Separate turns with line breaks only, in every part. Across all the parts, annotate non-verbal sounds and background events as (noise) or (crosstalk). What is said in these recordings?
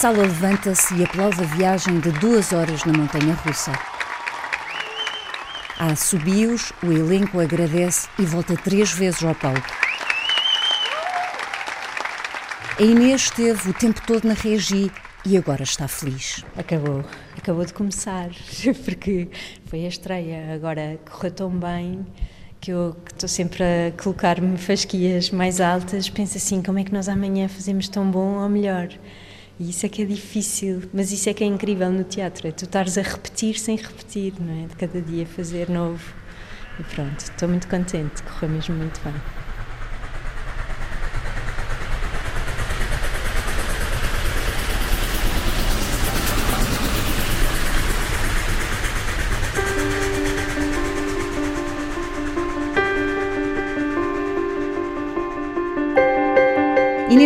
sala levanta-se e aplaude a viagem de duas horas na montanha russa. Há subios, o elenco agradece e volta três vezes ao palco. A Inês esteve o tempo todo na regi e agora está feliz.
Acabou, acabou de começar, (laughs) porque foi a estreia, agora correu tão bem que eu estou sempre a colocar-me fasquias mais altas, penso assim, como é que nós amanhã fazemos tão bom ou melhor? E isso é que é difícil, mas isso é que é incrível no teatro, é tu estares a repetir sem repetir, não é? De cada dia fazer novo. E pronto, estou muito contente, correu mesmo muito bem.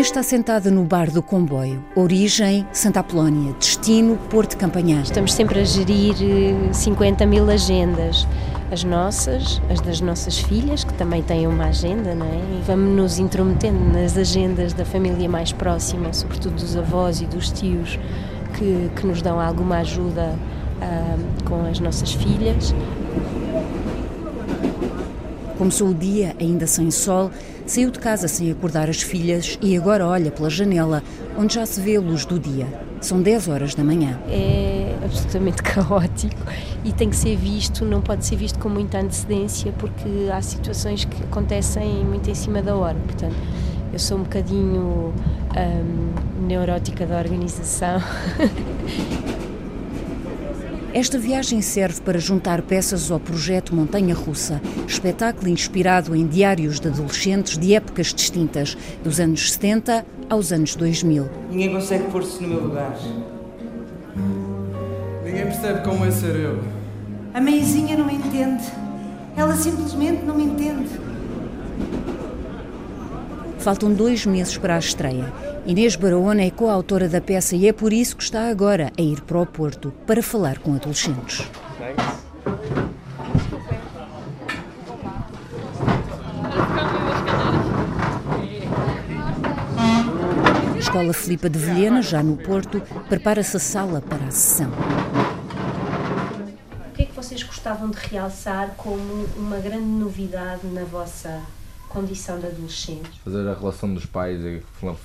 Está sentada no bar do comboio. Origem, Santa Apolónia. Destino, Porto Campanhã.
Estamos sempre a gerir 50 eh, mil agendas. As nossas, as das nossas filhas, que também têm uma agenda, não é? E vamos nos intrometendo nas agendas da família mais próxima, sobretudo dos avós e dos tios, que, que nos dão alguma ajuda ah, com as nossas filhas.
Começou o dia ainda sem sol, saiu de casa sem acordar as filhas e agora olha pela janela, onde já se vê a luz do dia. São 10 horas da manhã.
É absolutamente (laughs) caótico e tem que ser visto, não pode ser visto com muita antecedência, porque há situações que acontecem muito em cima da hora. Portanto, eu sou um bocadinho hum, neurótica da organização (laughs)
Esta viagem serve para juntar peças ao projeto Montanha Russa, espetáculo inspirado em diários de adolescentes de épocas distintas, dos anos 70 aos anos 2000.
Ninguém consegue pôr-se no meu lugar.
Ninguém percebe como é ser eu.
A meizinha não me entende. Ela simplesmente não me entende.
Faltam dois meses para a estreia Inês Barona é coautora da peça e é por isso que está agora a ir para o Porto para falar com adolescentes. Escola Filipa de Vilhena, já no Porto, prepara-se a sala para a sessão.
O que é que vocês gostavam de realçar como uma grande novidade na vossa condição de adolescente.
Fazer a relação dos pais e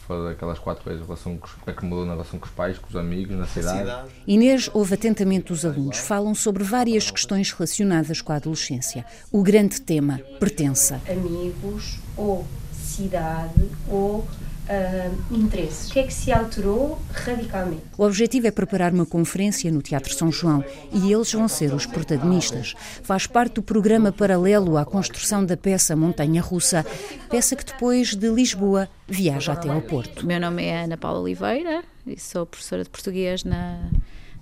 fazer aquelas quatro coisas, a relação com, como é que mudou na relação com os pais, com os amigos, na cidade.
Inês ouve atentamente os alunos. Falam sobre várias questões relacionadas com a adolescência. O grande tema, pertença.
Amigos ou cidade ou uh, interesses. O que é que se alterou radicalmente?
O objetivo é preparar uma conferência no Teatro São João e eles vão ser os protagonistas. Faz parte do programa paralelo à construção da peça Montanha Russa, peça que depois de Lisboa viaja até ao Porto.
Meu nome é Ana Paula Oliveira e sou professora de português na,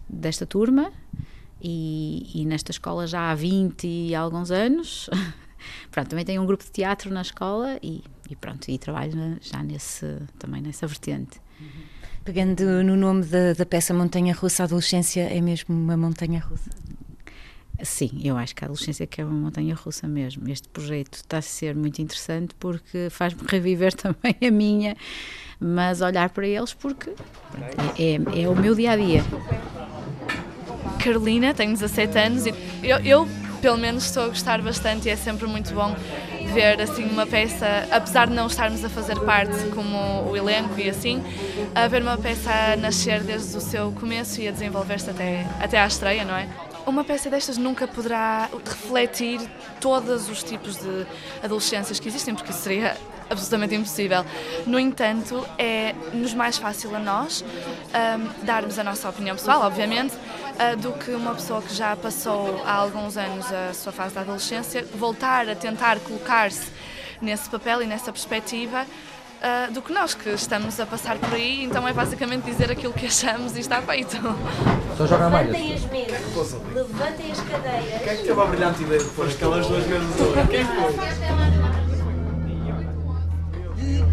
desta turma. E, e, nesta escola já há 20 e alguns anos. (laughs) (laughs) Pronto, também tenho um grupo de teatro na escola e e pronto, e trabalho já nesse, também nessa vertente.
Pegando no nome da, da peça Montanha Russa, a adolescência é mesmo uma montanha russa?
Sim, eu acho que a adolescência que é uma montanha russa mesmo. Este projeto está a ser muito interessante porque faz-me (laughs) reviver também a minha, mas olhar para eles porque é, é, é o meu dia a dia.
Carolina, tenho 17 anos e eu, eu, pelo menos, estou a gostar bastante e é sempre muito bom ver assim uma peça, apesar de não estarmos a fazer parte como o elenco e assim, a ver uma peça a nascer desde o seu começo e a desenvolver-se até, até à estreia, não é? Uma peça destas nunca poderá refletir todos os tipos de adolescências que existem, porque isso seria absolutamente impossível. No entanto, é-nos mais fácil a nós um, darmos a nossa opinião pessoal, obviamente, do que uma pessoa que já passou há alguns anos a sua fase da adolescência voltar a tentar colocar-se nesse papel e nessa perspectiva. Uh, do que nós que estamos a passar por aí, então é basicamente dizer aquilo que achamos e está feito.
Levantem as mesas, levantem as cadeiras.
Quem é que teve a brilhante ideia de pôr aquelas duas mesas Quem foi?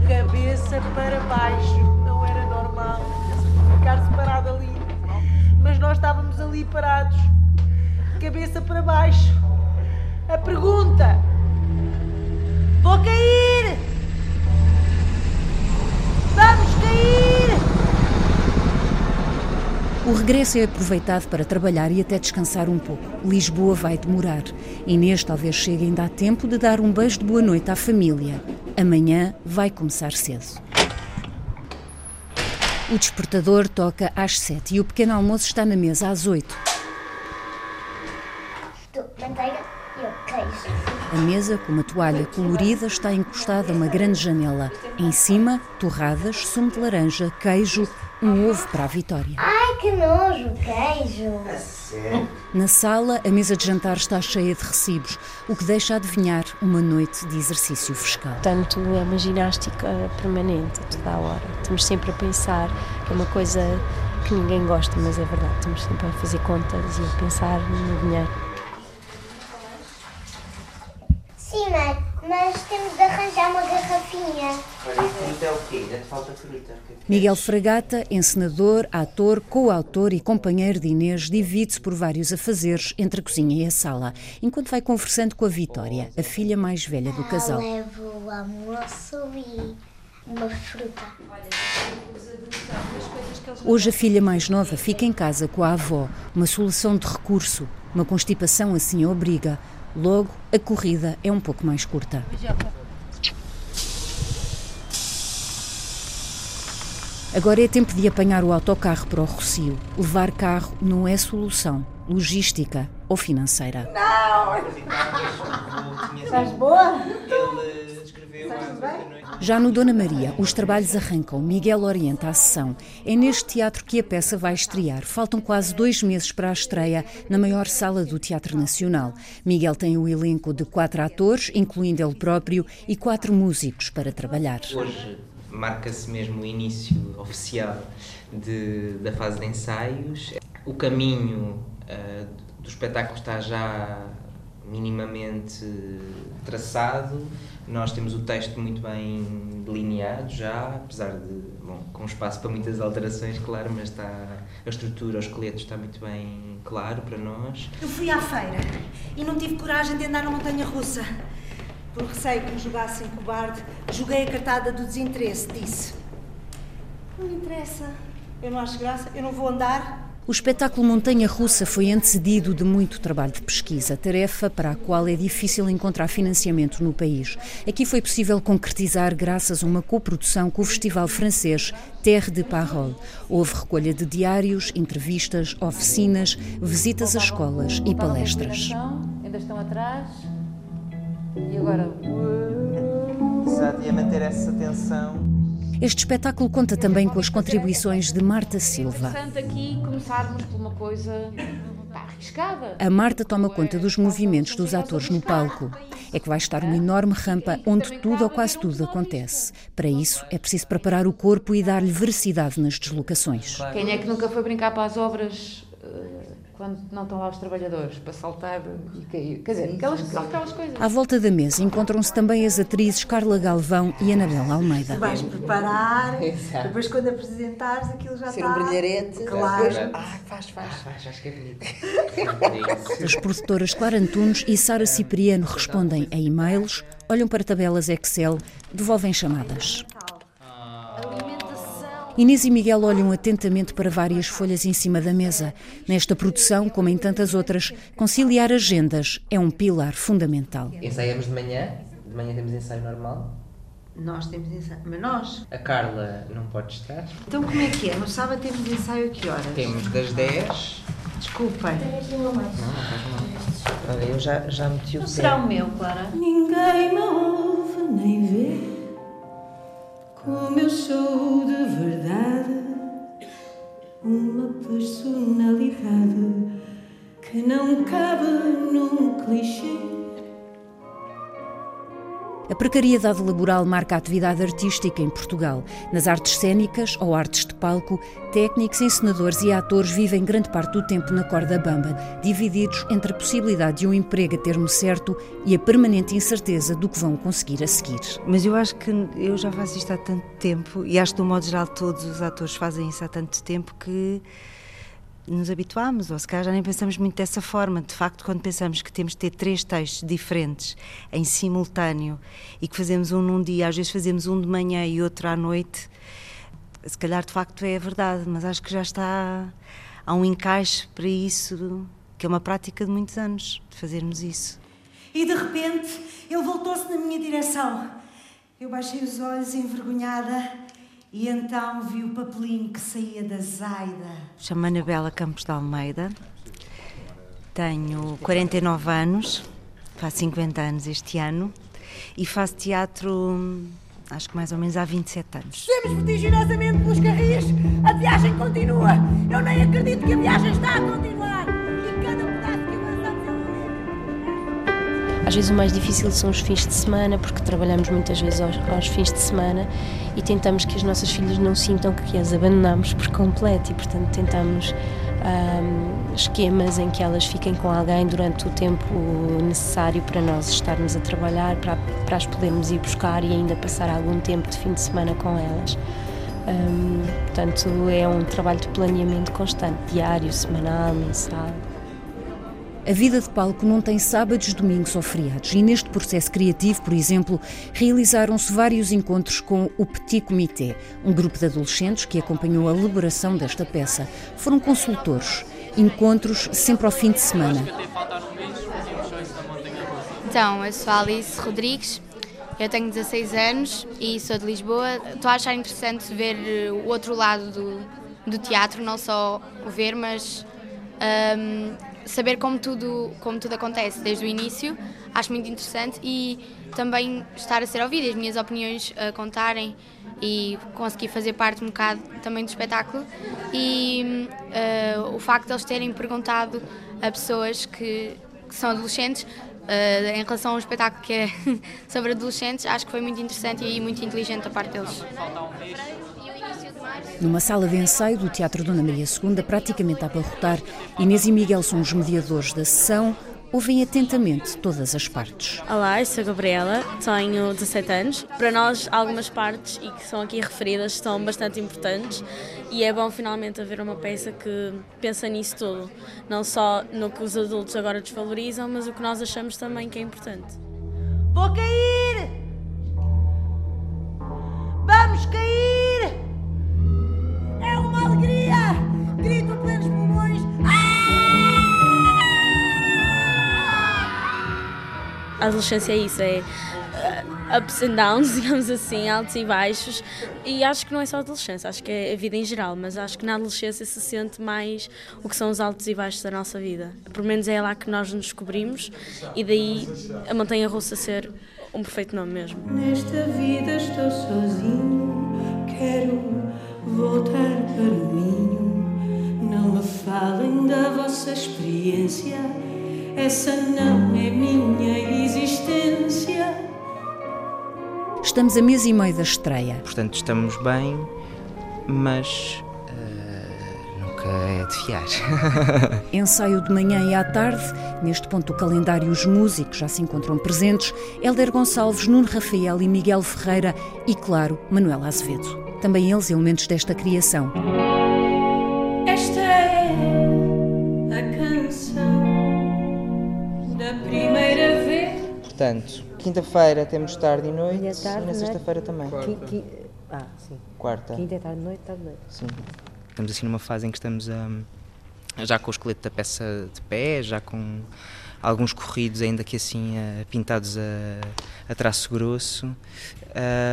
cabeça para baixo. Nós estávamos ali parados, cabeça para baixo. A pergunta: Vou cair! Vamos cair!
regresso é aproveitado para trabalhar e até descansar um pouco. Lisboa vai demorar. Inês talvez chegue ainda a tempo de dar um beijo de boa noite à família. Amanhã vai começar cedo. O despertador toca às sete e o pequeno almoço está na mesa às oito.
Manteiga e eu queijo.
A mesa, com uma toalha colorida, está encostada a uma grande janela. Em cima, torradas, sumo de laranja, queijo, um ovo para a Vitória.
Ai, que nojo, queijo.
Na sala, a mesa de jantar está cheia de recibos, o que deixa adivinhar uma noite de exercício fiscal.
Portanto, é uma ginástica permanente, a toda a hora. Estamos sempre a pensar, que é uma coisa que ninguém gosta, mas é verdade. Estamos sempre a fazer contas e a pensar no dinheiro.
Sim, mãe, mas temos de arranjar uma garrafinha.
Olha, fruta é o quê? Ainda te falta fruta. É
Miguel Fragata, encenador, ator, coautor e companheiro de Inês, divide-se por vários afazeres entre a cozinha e a sala, enquanto vai conversando com a Vitória, a filha mais velha do casal.
Levo o almoço e uma fruta.
Hoje a filha mais nova fica em casa com a avó, uma solução de recurso. Uma constipação assim obriga. Logo, a corrida é um pouco mais curta. Agora é tempo de apanhar o autocarro para o Rocio. Levar carro não é solução, logística ou financeira.
Estás boa?
Ele escreveu às oito da noite.
Já no Dona Maria, os trabalhos arrancam. Miguel orienta a sessão. É neste teatro que a peça vai estrear. Faltam quase dois meses para a estreia na maior sala do Teatro Nacional. Miguel tem o elenco de quatro atores, incluindo ele próprio, e quatro músicos para trabalhar.
Hoje marca-se mesmo o início oficial de- da fase de ensaios. O caminho ah, do espetáculo está já minimamente traçado. Nós temos o texto muito bem delineado já, apesar de, bom, com espaço para muitas alterações, claro, mas está, a estrutura, o esqueleto está muito bem claro para nós.
Eu fui à feira e não tive coragem de andar na montanha russa. Por receio que me jogassem cobarde, joguei a cartada do desinteresse. Disse: Não me interessa, eu não acho graça, eu não vou andar.
O espetáculo Montanha Russa foi antecedido de muito trabalho de pesquisa, tarefa para a qual é difícil encontrar financiamento no país. Aqui foi possível concretizar graças a uma coprodução com o festival francês Terre de Parole. Houve recolha de diários, entrevistas, oficinas, visitas a escolas e palestras.
Ainda estão atrás. E agora?
Exato, e a manter essa tensão.
Este espetáculo conta também com as contribuições de Marta Silva.
Interessante aqui começarmos por uma coisa arriscada.
A Marta toma conta dos movimentos dos atores no palco. É que vai estar uma enorme rampa onde tudo ou quase tudo acontece. Para isso, é preciso preparar o corpo e dar-lhe veracidade nas deslocações.
Quem é que nunca foi brincar para as obras eh, quando não estão lá os trabalhadores para saltar e cair? Quer dizer, aquelas, aquelas coisas.
À volta da mesa encontram-se também as atrizes Carla Galvão e Anabela Almeida.
Vais preparar,
Exato.
depois quando apresentares aquilo já
Ser
está.
um brilharete.
Claro.
Depois, ah, faz, faz.
Acho, acho que (laughs) é bonito.
As produtoras Clara Antunes e Sara Cipriano respondem a e-mails, olham para tabelas Excel, devolvem chamadas. Inês e Miguel olham atentamente para várias folhas em cima da mesa. Nesta produção, como em tantas outras, conciliar agendas é um pilar fundamental.
Ensaiamos de manhã, de manhã temos ensaio normal.
Nós temos ensaio. Mas nós?
A Carla não pode estar.
Então como é que é? No sábado temos ensaio a que horas?
Temos das 10.
Desculpem.
Olha, eu já, já meti o pé.
Será o meu, Clara?
Ninguém me ouve nem vê como eu sou de verdade. Uma personalidade que não cabe num clichê.
A precariedade laboral marca a atividade artística em Portugal. Nas artes cênicas ou artes de palco, técnicos, encenadores e atores vivem grande parte do tempo na corda bamba, divididos entre a possibilidade de um emprego a termo certo e a permanente incerteza do que vão conseguir a seguir.
Mas eu acho que eu já faço isto há tanto tempo e acho que, de um modo geral, todos os atores fazem isso há tanto tempo que nos habituámos, ou se calhar já nem pensamos muito dessa forma. De facto, quando pensamos que temos de ter três textos diferentes em simultâneo e que fazemos um num dia, às vezes fazemos um de manhã e outro à noite, se calhar de facto é verdade, mas acho que já está há um encaixe para isso, que é uma prática de muitos anos, de fazermos isso.
E de repente ele voltou-se na minha direção. Eu baixei os olhos envergonhada e então vi o papelinho que saía da Zaida.
Chamo-me Anabela Campos de Almeida, tenho 49 anos, faço 50 anos este ano e faço teatro acho que mais ou menos há 27 anos.
Descemos vertiginosamente pelos carris, a viagem continua. Eu nem acredito que a viagem está a continuar.
Às vezes o mais difícil são os fins de semana, porque trabalhamos muitas vezes aos, aos fins de semana e tentamos que as nossas filhas não sintam que as abandonamos por completo e, portanto, tentamos um, esquemas em que elas fiquem com alguém durante o tempo necessário para nós estarmos a trabalhar, para, para as podermos ir buscar e ainda passar algum tempo de fim de semana com elas. Um, portanto, é um trabalho de planeamento constante, diário, semanal, mensal.
A vida de palco não tem sábados, domingos ou feriados e neste processo criativo, por exemplo, realizaram-se vários encontros com o Petit Comité, um grupo de adolescentes que acompanhou a elaboração desta peça. Foram consultores, encontros sempre ao fim de semana.
Então, eu sou Alice Rodrigues, eu tenho 16 anos e sou de Lisboa. Estou a achar interessante ver o outro lado do, do teatro, não só o ver, mas um, saber como tudo, como tudo acontece desde o início, acho muito interessante e também estar a ser ouvida, as minhas opiniões a contarem e conseguir fazer parte um bocado também do espetáculo e uh, o facto de eles terem perguntado a pessoas que, que são adolescentes uh, em relação ao espetáculo que é (laughs) sobre adolescentes, acho que foi muito interessante e muito inteligente da parte deles.
Numa sala de ensaio do Teatro Dona Maria II, praticamente a abarrotar, Inês e Miguel são os mediadores da sessão, ouvem atentamente todas as partes.
Olá, eu sou a Gabriela, tenho 17 anos. Para nós, algumas partes e que são aqui referidas são bastante importantes e é bom finalmente haver uma peça que pensa nisso tudo, não só no que os adultos agora desvalorizam, mas o que nós achamos também que é importante.
Vou cair! A
adolescência é isso, é uh, ups and downs, (laughs) digamos assim, altos e baixos. E acho que não é só a adolescência, acho que é a vida em geral, mas acho que na adolescência se sente mais o que são os altos e baixos da nossa vida. Pelo menos é lá que nós nos descobrimos e daí a montanha russa ser um perfeito nome mesmo.
Nesta vida estou sozinho, quero voltar para ninho. Não me falem da vossa experiência, essa não é
Estamos a mês e meio da estreia.
Portanto, estamos bem, mas uh, nunca é de fiar. (laughs)
Ensaio de manhã e à tarde. Neste ponto do calendário, os músicos já se encontram presentes. Helder Gonçalves, Nuno Rafael e Miguel Ferreira e, claro, Manuela Azevedo. Também eles elementos desta criação.
Esta é a canção da primeira vez.
Portanto, quinta-feira temos tarde e noite
é tarde,
e na sexta-feira também.
Qui- qui- Ah, sim.
Quarta.
Quinta é tarde, noite, tarde, noite.
Sim. Estamos assim numa fase em que estamos hum, já com o esqueleto da peça de pé, já com alguns corridos ainda que assim eh, pintados a, a traço grosso.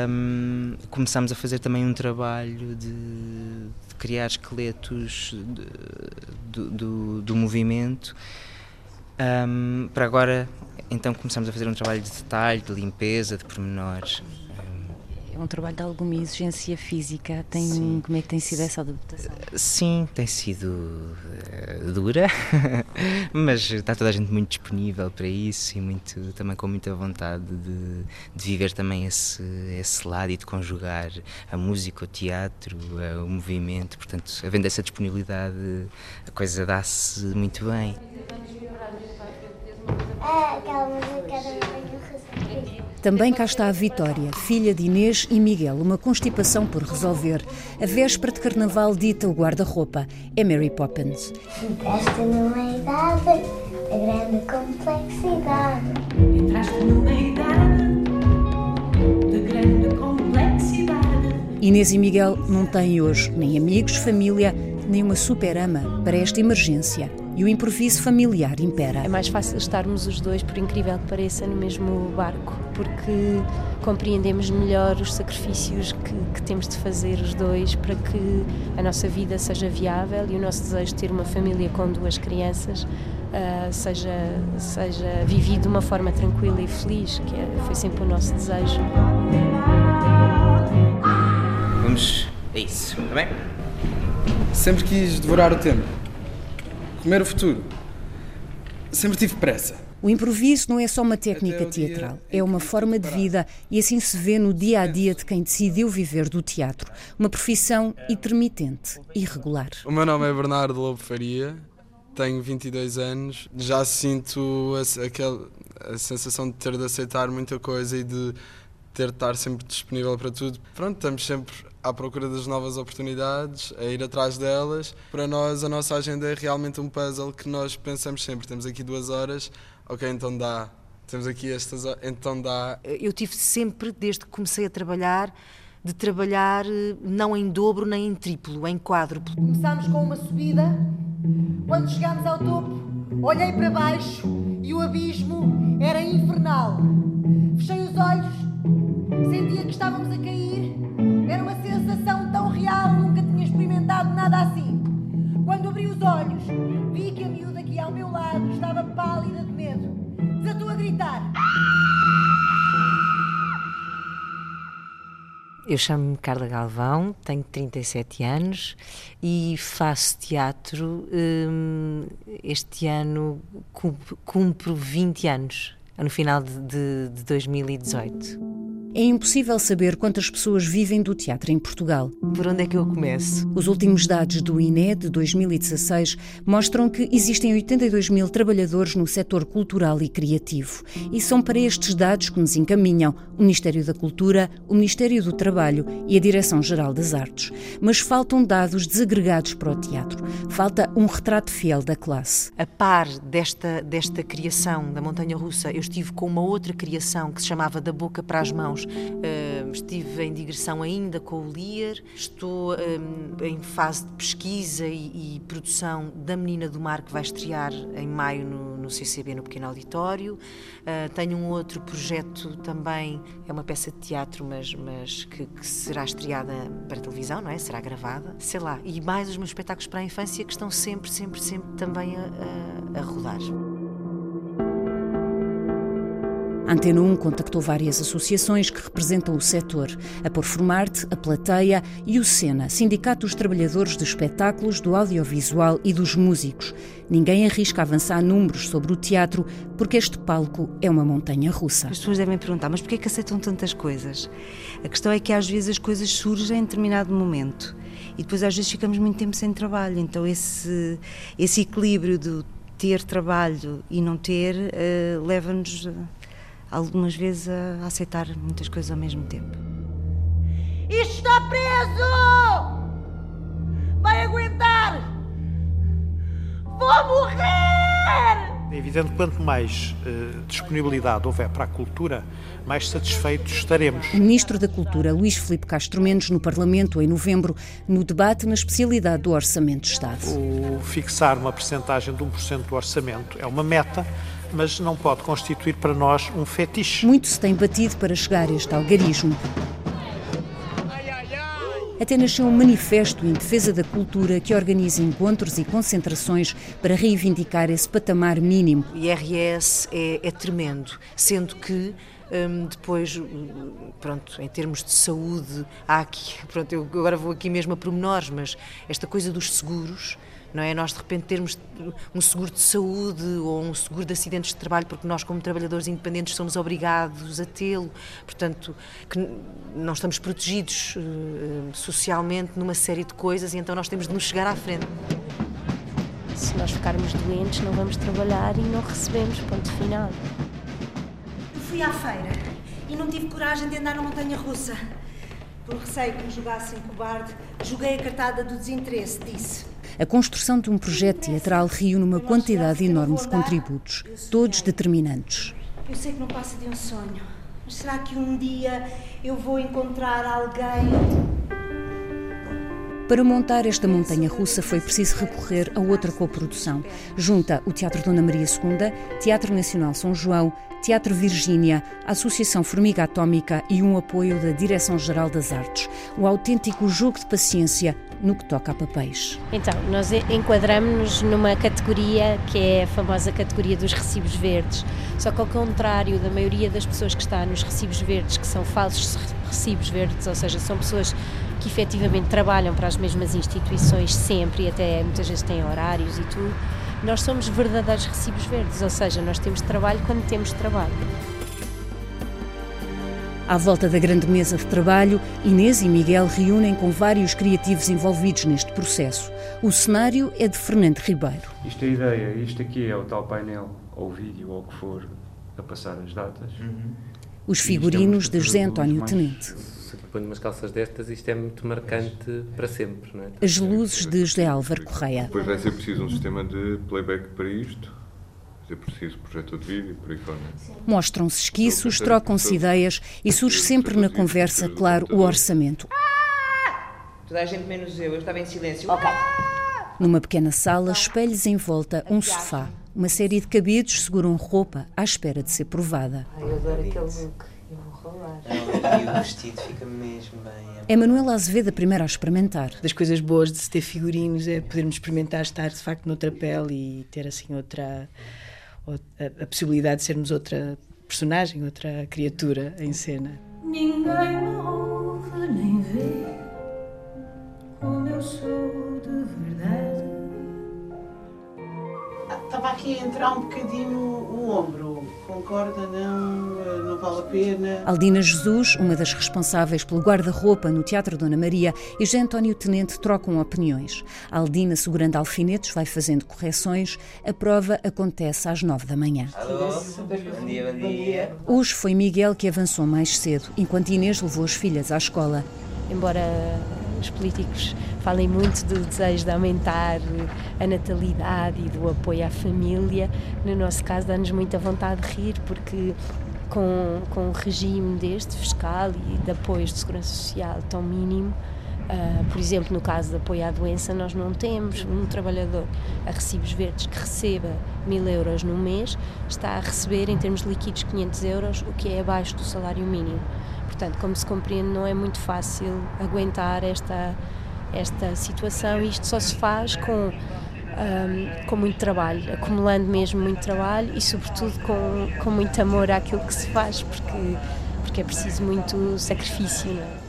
Hum, começámos a fazer também um trabalho de, de criar esqueletos de- do, do, do movimento. Hum, para agora, então começamos a fazer um trabalho de detalhe, de limpeza, de pormenores.
É um trabalho de alguma exigência física. Tem, como é que tem sido essa adaptação?
Sim, tem sido eh, dura, (laughs) mas está toda a gente muito disponível para isso e muito, também com muita vontade de, de viver também esse, esse lado e de conjugar a música, o teatro, eh, o movimento. Portanto, havendo essa disponibilidade, a coisa dá-se muito bem.
Ah, aquela música da.
Também cá está a Vitória, filha de Inês e Miguel, uma constipação por resolver. A véspera de carnaval dita o guarda-roupa. É Mary Poppins.
Entraste numa idade da grande complexidade.
Entraste numa idade de grande complexidade.
Inês e Miguel não têm hoje nem amigos, família, nem uma super-ama para esta emergência e o improviso familiar impera.
É mais fácil estarmos os dois, por incrível que pareça, no mesmo barco, porque compreendemos melhor os sacrifícios que, que, temos de fazer os dois para que a nossa vida seja viável e o nosso desejo de ter uma família com duas crianças uh, seja, seja vivido de uma forma tranquila e feliz, que é, foi sempre o nosso desejo.
Vamos a isso, está bem?
Sempre quis devorar o tempo, comer o futuro. Sempre tive pressa.
O improviso não é só uma técnica teatral, é uma forma de vida e assim se vê no dia a dia de quem decidiu viver do teatro. Uma profissão intermitente, irregular.
O meu nome é Bernardo Lobo Faria, tenho 22 anos, já sinto a, aquela, a sensação de ter de aceitar muita coisa e de ter de estar sempre disponível para tudo. Pronto, estamos sempre à procura das novas oportunidades, a ir atrás delas. Para nós, a nossa agenda é realmente um puzzle que nós pensamos sempre. Temos aqui duas horas, ok, então dá. Temos aqui estas então dá.
Eu tive sempre, desde que comecei a trabalhar, de trabalhar eh, não em dobro nem em triplo, em quádruplo.
Começámos com uma subida. Quando chegámos ao topo, olhei para baixo e o abismo era infernal. Fechei os olhos, sentia que estávamos a cair. Era uma sensação tão real, nunca tinha experimentado nada assim. Quando abri os olhos, vi que a miúda aqui ao meu lado estava
Eu chamo-me Carla Galvão, tenho 37 anos e faço teatro. Hum, este ano cumpro 20 anos, no final de, de, de 2018.
É impossível saber quantas pessoas vivem do teatro em Portugal.
Por onde é que eu começo?
Os últimos dados do INE de 2016 mostram que existem 82 mil trabalhadores no setor cultural e criativo. E são para estes dados que nos encaminham o Ministério da Cultura, o Ministério do Trabalho e a Direção-Geral das Artes. Mas faltam dados desagregados para o teatro. Falta um retrato fiel da classe.
A par desta, desta criação da Montanha Russa, eu estive com uma outra criação que se chamava Da Boca para as Mãos Uh, estive em digressão ainda com o LIER, estou em fase de pesquisa e, e, produção da Menina do Mar, que vai estrear em maio no, no CCB, no Pequeno Auditório. Uh, tenho um outro projeto também, é uma peça de teatro, mas, mas que, que, será estreada para televisão, não é? Será gravada, sei lá. E mais os meus espetáculos para a infância que estão sempre, sempre, sempre também a, a, a rodar.
A Antena 1 contactou várias associações que representam o setor, a Porformarte, a Plateia e o SENA, Sindicato dos Trabalhadores de Espetáculos, do Audiovisual e dos Músicos. Ninguém arrisca avançar números sobre o teatro porque este palco é uma montanha russa.
As pessoas devem perguntar, mas porquê que aceitam tantas coisas? A questão é que às vezes as coisas surgem em determinado momento e depois às vezes ficamos muito tempo sem trabalho, então esse, esse equilíbrio de ter trabalho e não ter uh, leva-nos algumas vezes a aceitar muitas coisas ao mesmo tempo.
Isto está preso! Vai aguentar! Vou morrer!
É evidente que quanto mais uh, disponibilidade houver para a cultura, mais satisfeitos estaremos.
O Ministro da Cultura, Luís Filipe Castro Mendes, no Parlamento em novembro, no debate na especialidade do Orçamento de Estado.
O fixar uma percentagem de 1% do orçamento é uma meta, mas não pode constituir para nós um fetiche.
Muito se tem batido para chegar a este algarismo. Até nasceu um manifesto em defesa da cultura que organiza encontros e concentrações para reivindicar esse patamar mínimo.
O IRS é, é tremendo, sendo que um, depois, pronto, em termos de saúde, há aqui, (laughs) pronto, eu agora vou aqui mesmo a pormenores, mas esta coisa dos seguros não é? Nós de repente termos um seguro de saúde ou um seguro de acidentes de trabalho, porque nós, como trabalhadores independentes, somos obrigados a tê-lo, portanto, que não estamos protegidos uh, socialmente numa série de coisas e então nós temos de nos chegar à frente.
Se nós ficarmos doentes, não vamos trabalhar e não recebemos, ponto final.
Fui à feira e não tive coragem de andar na montanha russa. Por receio que me jogassem cobarde, joguei a cartada do desinteresse, disse.
A construção de um projeto teatral reúne uma quantidade enorme de contributos, todos determinantes.
Eu sei que não passa de um sonho, mas será que um dia eu vou encontrar alguém
Para montar esta montanha russa foi preciso recorrer a outra coprodução. Junta o Teatro Dona Maria II, Teatro Nacional São João, Teatro Virgínia, Associação Formiga Atómica e um apoio da Direção-Geral das Artes. Um autêntico jogo de paciência no que toca a papéis.
Então, nós enquadramos-nos numa categoria que é a famosa categoria dos recibos verdes. Só que ao contrário da maioria das pessoas que está nos recibos verdes, que são falsos recibos verdes, ou seja, são pessoas que efetivamente trabalham para as mesmas instituições sempre e até muitas vezes têm horários e tudo, nós somos verdadeiros recibos verdes, ou seja, nós temos trabalho quando temos trabalho.
À volta da grande mesa de trabalho, Inês e Miguel reúnem com vários criativos envolvidos neste processo. O cenário é de Fernando Ribeiro.
Isto é a ideia, isto aqui é o tal painel, ou vídeo, ou o que for, a passar as datas.
Uhum. Os figurinos de José António Tenente.
Põe umas calças destas, isto é muito marcante para sempre, não é?
As luzes de José Álvaro Correia.
Depois vai ser preciso um sistema de playback para isto é preciso projetor de vídeo, por aí fora.
Mostram-se esquiços, trocam-se ideias e surge sempre na conversa, claro, o orçamento.
Toda a gente menos eu, eu estava em silêncio.
Ok. Numa pequena sala, espelhos em volta, um sofá. Uma série de cabidos seguram roupa à espera de ser provada.
Ai, eu adoro aquele look. Eu vou rolar.
E o vestido fica mesmo bem.
É Manuela Azevedo a primeira a experimentar.
Das coisas boas de se ter figurinos é podermos experimentar estar de facto noutra pele e ter assim outra a, a possibilidade de sermos outra personagem, outra criatura em cena.
Ninguém me ouve nem vê como eu sou de verdade.
Estava aqui a entrar um bocadinho o ombro. Concorda? Não? Eh, não vale a pena?
Aldina Jesus, uma das responsáveis pelo guarda-roupa no Teatro Dona Maria, e José António Tenente trocam opiniões. Aldina, segurando alfinetes, vai fazendo correções. A prova acontece às nove da manhã.
Alô? Bom dia, bom dia.
Hoje foi Miguel que avançou mais cedo, enquanto Inês levou as filhas à escola.
Embora os políticos falem muito do desejo de aumentar a natalidade e do apoio à família. No nosso caso, dá-nos muita vontade de rir, porque com, com um regime deste, fiscal e de apoios de segurança social tão mínimo, Uh, por exemplo, no caso de apoio à doença, nós não temos um trabalhador a recibos verdes que receba mil euros no mês, está a receber, em termos líquidos, 500 euros, o que é abaixo do salário mínimo. Portanto, como se compreende, não é muito fácil aguentar esta, esta situação e isto só se faz com, um, com muito trabalho, acumulando mesmo muito trabalho e, sobretudo, com, com muito amor àquilo que se faz, porque, porque é preciso muito sacrifício. Não é?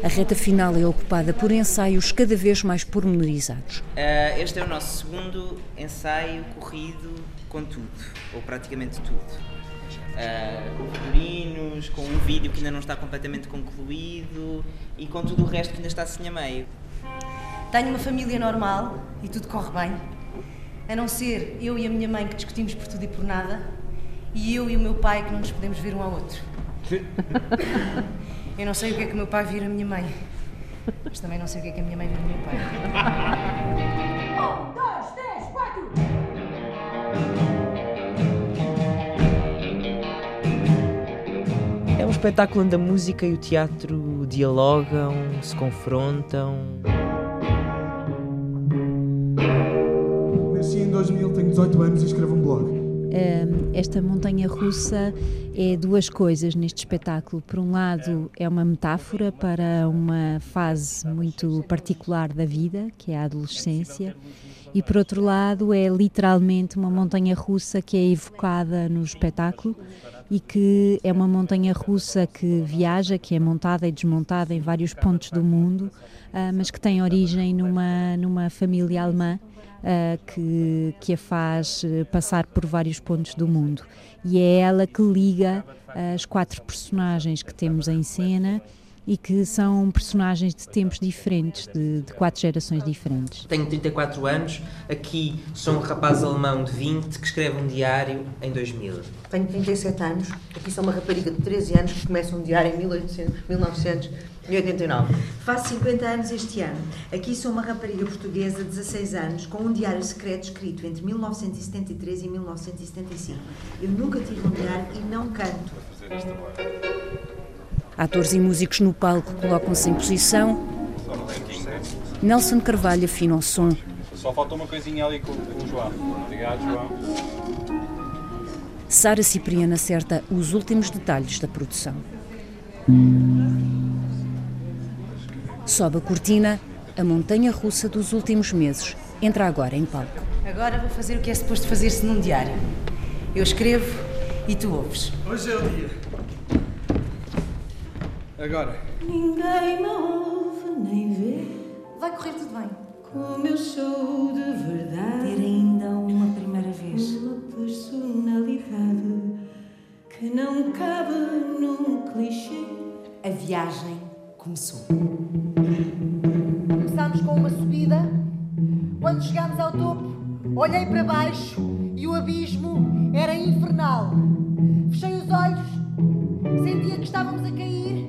A reta final é ocupada por ensaios cada vez mais pormenorizados.
Uh, este é o nosso segundo ensaio corrido com tudo, ou praticamente tudo. Uh, com figurinos, com um vídeo que ainda não está completamente concluído e com tudo o resto que ainda está assim a meio.
Tenho uma família normal e tudo corre bem. A não ser eu e a minha mãe que discutimos por tudo e por nada, e eu e o meu pai que não nos podemos ver um ao outro. (laughs) Eu não sei o que é que o meu pai vira a minha mãe, mas também não sei o que é que a minha mãe vira o meu pai.
Um, dois, três, quatro!
É um espetáculo onde a música e o teatro dialogam, se confrontam.
Nasci em 2000, tenho 18 anos e escrevo um blog
esta montanha russa é duas coisas neste espetáculo. Por um lado, é uma metáfora para uma fase muito particular da vida, que é a adolescência, e por outro lado, é literalmente uma montanha russa que é evocada no espetáculo e que é uma montanha russa que viaja, que é montada e desmontada em vários pontos do mundo, ah, mas que tem origem numa, numa família alemã uh, que, que a faz eh, passar por vários pontos do mundo. E é ela que liga as quatro personagens que temos em cena
e que são personagens de tempos diferentes, de, de quatro gerações diferentes.
Tenho 34 anos, aqui sou um rapaz alemão de 20 que escreve um diário em 2000.
Tenho 37 anos, aqui sou uma rapariga de 13 anos que começa um diário em 1800, 1989.
Faço 50 anos este ano. Aqui sou uma rapariga portuguesa de 16 anos com um diário secreto escrito entre 1973 e 1975. Eu nunca tive um diário e não canto.
Atores e músicos no palco colocam-se em posição. Nelson Carvalho afina o som.
Só falta uma coisinha ali com, com o João. Obrigado, João.
Sara Cipriana acerta os últimos detalhes da produção. Sobe a cortina, a montanha russa dos últimos meses entra agora em palco.
Agora vou fazer o que é suposto fazer-se num diário. Eu escrevo e tu ouves.
Hoje é o dia. Agora.
Ninguém me ouve nem vê
Vai correr tudo bem.
como eu sou de verdade.
Ter ainda uma primeira vez.
Uma personalidade que não cabe num clichê.
A viagem começou. Começámos com uma subida. Quando chegámos ao topo, olhei para baixo e o abismo era infernal. Fechei os olhos, sentia que estávamos a cair